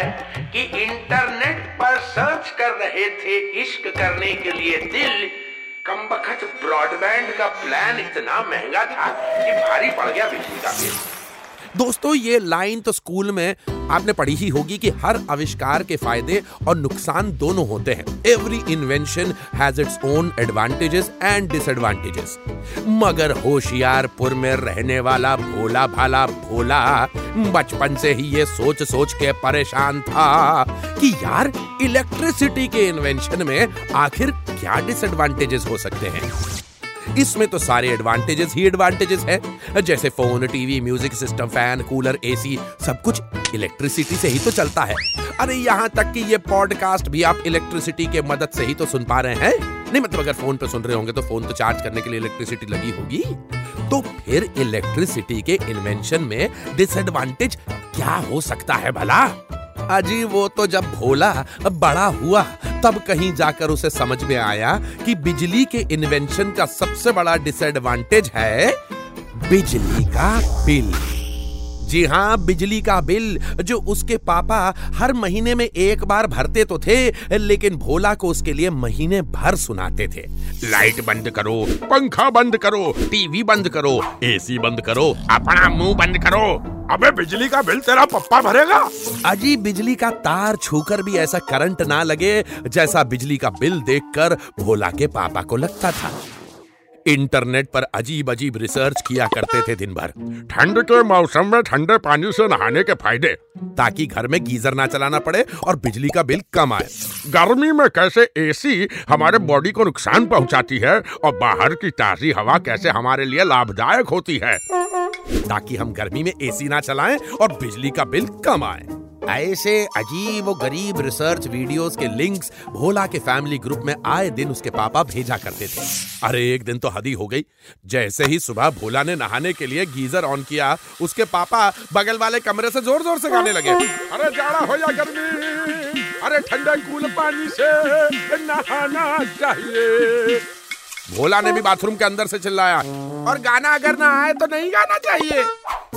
है कि इंटरनेट पर सर्च कर रहे थे इश्क करने के लिए दिल। कमबख्त ब्रॉडबैंड का प्लान इतना महँगा था कि भारी पड़ गया बिजली का बिल। दोस्तों, ये लाइन तो स्कूल में आपने पढ़ी ही होगी कि हर आविष्कार के फ़ायदे और नुकसान दोनों होते हैं। Every invention has its own advantages and disadvantages मगर होशियारपुर में रहने वाला भोला भाला भोला, बचपन से ही ये सोच सोच के परेशान था कि यार इलेक्ट्रिसिटी के इन्वेंशन में आखिर क्या डिसएडवांटेजेस हो सकते हैं? इसमें तो सारे एडवांटेजेस ही एडवांटेजेस है। जैसे phone TV music system fan cooler AC सब कुछ इलेक्ट्रिसिटी से ही तो चलता है। अरे यहाँ तक कि ये पॉडकास्ट भी आप इलेक्ट्रिसिटी के मदद से ही तो सुन पा रहे हैं। नहीं मतलब अगर फ़ोन पे सुन रहे होंगे तो फ़ोन तो चार्ज करने के लिए इलेक्ट्रिसिटी लगी होगी। तो फिर इलेक्ट्रिसिटी के इन्वेंशन में डिसएडवांटेज क्या हो सकता है भला? अजी, वो तो जब भोला, बड़ा हुआ तब कहीं जाकर उसे समझ में आया कि बिजली के इन्वेंशन का सबसे बड़ा डिसएडवांटेज है बिजली का बिल। जी हाँ बिजली का बिल जो उसके पापा हर महीने में एक बार भरते तो थे, लेकिन भोला को उसके लिए महीने भर सुनाते थे। लाइट बंद करो, पंखा बंद करो, टीवी बंद करो, एसी बंद करो, अपना मुँह बंद करो। अबे, बिजली का बिल तेरा पप्पा भरेगा? अजी, बिजली का तार छूकर भी ऐसा करंट ना लगे जैसा बिजली का बिल देखकर भोला के पापा को लगता था। इंटरनेट पर अजीब अजीब रिसर्च किया करते थे दिन भर ठंड के मौसम में ठंडे पानी से नहाने के फ़ायदे। ताकि घर में गीजर ना चलाना पड़े और बिजली का बिल कम आए। गर्मी में कैसे एसी हमारे बॉडी को नुकसान पहुंचाती है और बाहर की ताजी हवा कैसे हमारे लिए लाभदायक होती है? ताकि हम गर्मी में एसी ना चलाएँ और बिजली का बिल कम आए। ऐसे अजीब व गरीब रिसर्च वीडियोस के लिंक्स भोला के फैमिली ग्रुप में आए दिन उसके पापा भेजा करते थे। अरे, एक दिन तो हदी हो गई। जैसे ही सुबह भोला ने नहाने के लिए गीजर ऑन किया, उसके पापा बगल वाले कमरे से ज़ोर ज़ोर से गाने लगे। अरे, जाड़ा हो या गर्मी, अरे, ठंडे कूल पानी से नहाना चाहिए। भोला ने भी बाथरूम के अंदर से चिल्लाया, और गाना अगर ना आए तो नहीं गाना चाहिए।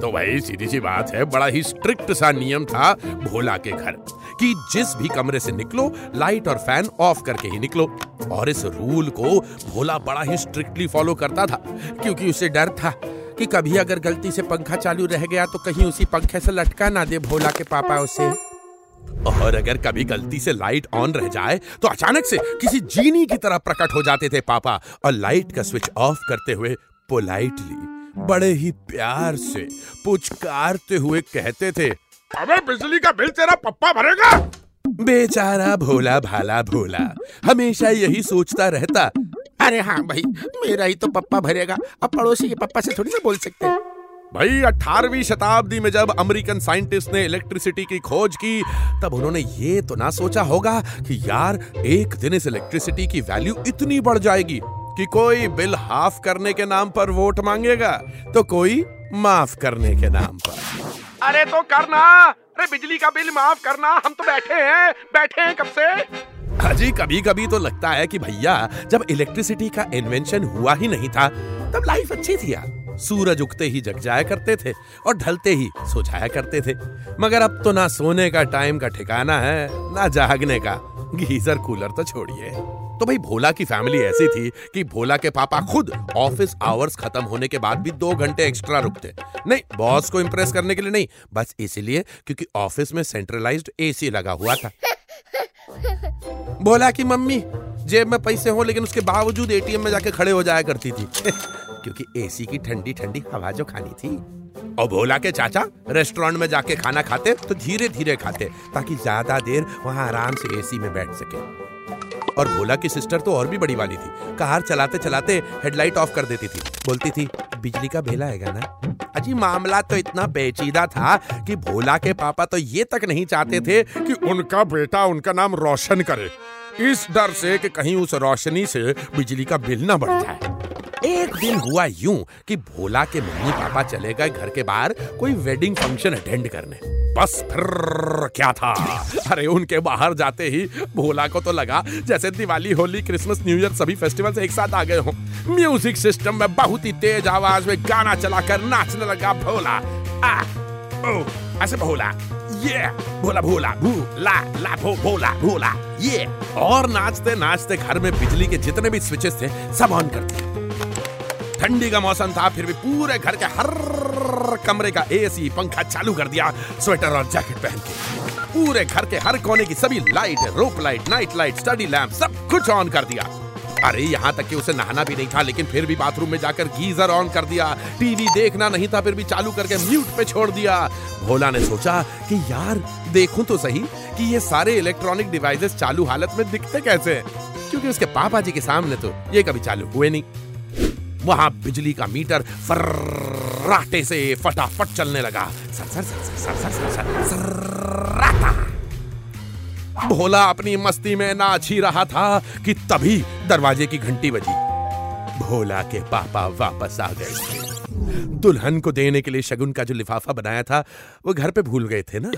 तो भाई सीधी सी बात है, बड़ा ही स्ट्रिक्ट सा नियम था भोला के घर, कि जिस भी कमरे से निकलो लाइट और फ़ैन ऑफ़ करके ही निकलो। और इस रूल को भोला बड़ा ही स्ट्रिक्टली फॉलो करता था, क्योंकि उसे डर था कि कभी अगर गलती से पंखा चालू रह गया तो कहीं उसी पंखे से लटका ना दे भोला के पापा उसे। और अगर कभी गलती से लाइट ऑन रह जाए तो अचानक से किसी जीनी की तरह प्रकट हो जाते थे पापा, और लाइट का स्विच ऑफ़ करते हुए पोलाइटली बड़े ही प्यार से पुचकारते हुए कहते थे अबे बिजली का बिल तेरा पप्पा भरेगा? बेचारा भोला भाला भोला हमेशा यही सोचता रहता। अरे हाँ भाई मेरा ही तो पप्पा भरेगा अब पड़ोसी के पप्पा से थोड़ी ना बोल सकते। भाई 18वीं शताब्दी में जब अमेरिकन साइंटिस्ट ने इलेक्ट्रिसिटी की खोज की तब उन्होंने ये तो ना सोचा होगा कि यार एक दिन इस इलेक्ट्रिसिटी की वैल्यू इतनी बढ़ जाएगी। कि कोई बिल हाफ़ करने के नाम पर वोट मांगेगा तो कोई माफ़ करने के नाम पर। अरे तो करना! अरे बिजली का बिल माफ़ करना हम तो बैठे हैं। बैठे हैं कब से? अजी कभी कभी तो लगता है कि भैया जब इलेक्ट्रिसिटी का इन्वेंशन हुआ ही नहीं था तब लाइफ अच्छी थी यार। सूरज उगते ही जग जाया करते थे और ढलते ही सो जाया करते थे। मगर अब तो ना सोने का टाइम का ठिकाना है ना जागने का। गीजर कूलर तो छोड़िए। तो भाई भोला की फैमिली ऐसी थी कि भोला के पापा खुद ऑफ़िस आवर्स खत्म होने के बाद भी दो घंटे एक्स्ट्रा रुकते। नहीं बॉस को इम्प्रेस करने के लिए नहीं, बस इसीलिए क्योंकि ऑफ़िस में सेंट्रलाइज्ड एसी लगा हुआ था। भोला की मम्मी जेब में पैसे हो, लेकिन उसके बावजूद एटीएम में जाके खड़े हो जाया करती थी। क्योंकि एसी की ठंडी ठंडी हवा जो खानी थी। और भोला के चाचा रेस्टोरेंट में जाके खाना खाते तो धीरे धीरे खाते, ताकि ज़्यादा देर वहाँ आराम से एसी में बैठ सके। और भोला की सिस्टर तो और भी बड़ी वाली थी। कार चलाते चलाते हेडलाइट ऑफ़ कर देती थी। बोलती थी, बिजली का भेला आएगा ना? अजी, मामला तो इतना पेचीदा था कि भोला के पापा तो ये तक नहीं चाहते थे कि उनका बेटा उनका नाम रोशन करे। इस डर से कि कहीं उस रोशनी से बिजली का बिल ना बढ़ जाए। एक दिन हुआ यूँ कि भोला के मम्मी पापा चले गए घर के बाहर कोई वेडिंग फ़ंक्शन अटेंड करने। बस फिर क्या था? अरे उनके बाहर जाते ही भोला को तो लगा जैसे Diwali Holi Christmas new year सभी फेस्टिवल्स एक साथ आ गए हो। म्यूज़िक सिस्टम में बहुत ही तेज आवाज़ में गाना चलाकर नाचने लगा भोला। आ, ओ, ऐसे भोला। ये भोला भोला भूला ला भो भोला भोला। ये और नाचते नाचते घर में बिजली के जितने भी स्विचेस थे सब ऑन कर दिए। ठंडी का मौसम था, फिर भी पूरे घर के हर कमरे का एसी पंखा चालू कर दिया, स्वेटर और जैकेट पहन के। पूरे घर के हर कोने की सभी light, rope light, night light, study lamp, सब कुछ ऑन कर दिया। अरे, यहाँ तक कि उसे नहाना भी नहीं था, लेकिन फिर भी बाथरूम में जाकर गीजर ऑन कर दिया, टीवी देखना नहीं था, फिर भी चालू करके म्यूट पे छोड़ दिया। भोला ने सोचा कि यार, देखूँ तो सही कि ये सारे इलेक्ट्रॉनिक डिवाइसेस चालू हालत में दिखते कैसे क्योंकि उसके पापा जी के सामने तो ये कभी चालू हुए नहीं। वहाँ बिजली का मीटर फर्राटे से फटाफट चलने लगा। Sir sir sir sir sir sir sir Bhola अपनी मस्ती में नाच ही रहा था कि तभी दरवाजे की घंटी बजी। भोला के पापा वापस आ गए। दुल्हन को देने के लिए शगुन का जो लिफाफा बनाया था, वो घर पे भूल गए थे ना?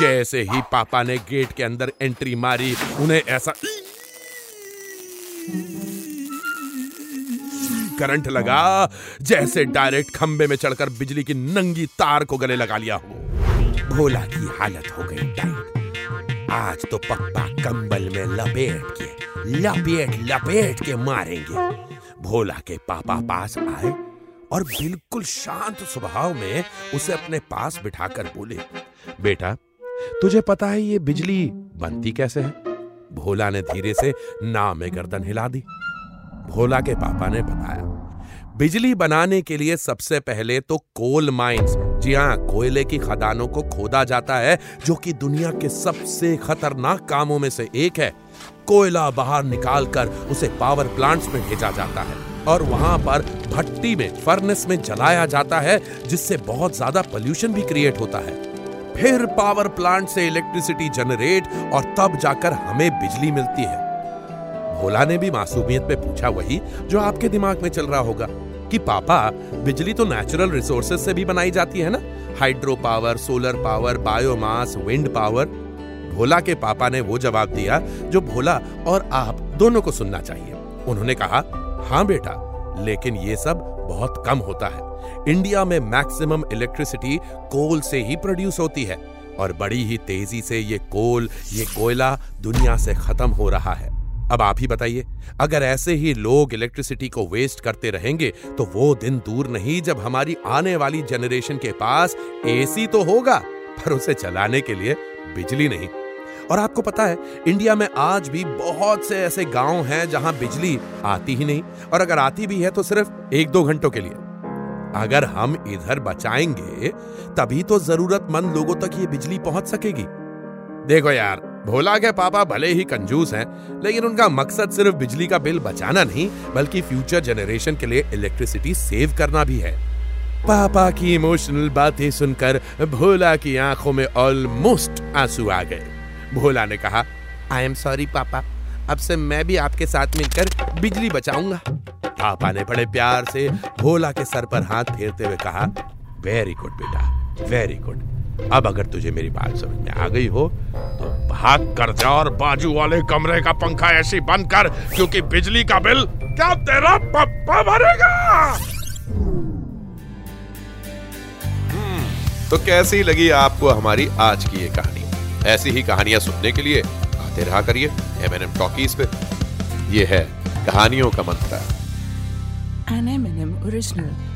जैसे ही पापा ने गेट के अंदर एंट्री मारी, उन्हें ऐसा करंट लगा, जैसे डायरेक्ट खंबे में चढ़कर बिजली की नंगी तार को गले लगा लिया हो। भोला की हालत हो गई टाइट। आज तो पप्पा कंबल में लपेट के, लपेट लपेट के मारेंगे। भोला के पापा पास आए और बिल्कुल शांत स्वभाव में उसे अपने पास बिठाकर बोले, बेटा, तुझे पता है ये बिजली बनती कैसे है? भोला ने धीरे से नाव में गर्दन हिला दी। भोला के पापा ने बताया। बिजली बनाने के लिए सबसे पहले तो कोल माइंस जी हाँ कोयले की खदानों को खोदा जाता है, जो कि दुनिया के सबसे खतरनाक कामों में से एक है। कोयला बाहर निकालकर उसे पावर प्लांट्स में भेजा जाता है और वहाँ पर भट्टी में फर्नेस में जलाया जाता है, जिससे बहुत ज़्यादा पोल्यूशन भी क्रिएट होता है। फिर पावर प्लांट से इलेक्ट्रिसिटी जनरेट और तब जाकर हमें बिजली मिलती है। भोला ने भी मासूमियत पे पूछा वही, जो आपके दिमाग में चल रहा होगा, कि पापा, बिजली तो नेचुरल रिसोर्सेज से भी बनाई जाती है ना? Hydro power solar power biomass wind power Bhola के पापा ने वो जवाब दिया, जो भोला और आप दोनों को सुनना चाहिए। उन्होंने कहा हाँ बेटा, लेकिन ये सब बहुत कम होता है। इंडिया में मैक्सिमम इलेक्ट्रिसिटी कोल से ही प्रोड्यूस होती है, और बड़ी ही तेज़ी से ये कोल ये कोयला दुनिया से खत्म हो रहा है। अब आप ही बताइए, अगर ऐसे ही लोग इलेक्ट्रिसिटी को वेस्ट करते रहेंगे तो वो दिन दूर नहीं जब हमारी आने वाली जनरेशन के पास एसी तो होगा, पर उसे चलाने के लिए बिजली नहीं। और आपको पता है इंडिया में आज भी बहुत से ऐसे गाँव हैं जहाँ बिजली आती ही नहीं, और अगर आती भी है तो सिर्फ़ एक दो घंटों के लिए। अगर हम इधर बचाएँगे, तभी तो जरूरतमंद लोगों तक ये बिजली पहुँच सकेगी। देखो यार भोला के पापा भले ही कंजूस हैं, लेकिन उनका मकसद सिर्फ़ बिजली का बिल बचाना नहीं, बल्कि फ्यूचर जनरेशन के लिए इलेक्ट्रिसिटी सेव करना भी है। पापा की इमोशनल बातें सुनकर भोला की आँखों में ऑलमोस्ट आँसू आ गए। भोला ने कहा आई एम सॉरी पापा। अब से मैं भी आपके साथ मिलकर बिजली बचाऊँगा। पापा ने बड़े प्यार से भोला के सर पर हाथ फेरते हुए कहा वेरी गुड बेटा। वेरी गुड अब अगर तुझे मेरी बात समझ में आ गई हो तो भाग कर जा और बाजू वाले कमरे का पंखा ऐसी बंद कर क्योंकि बिजली का बिल क्या तेरा पप्पा भरेगा? हम्म, तो कैसी लगी आपको हमारी आज की ये कहानी? ऐसी ही कहानियाँ सुनने के लिए आते रहा करिए एम एन एम टॉकीज पे। ये है कहानियों का मंत्र। An M&M original.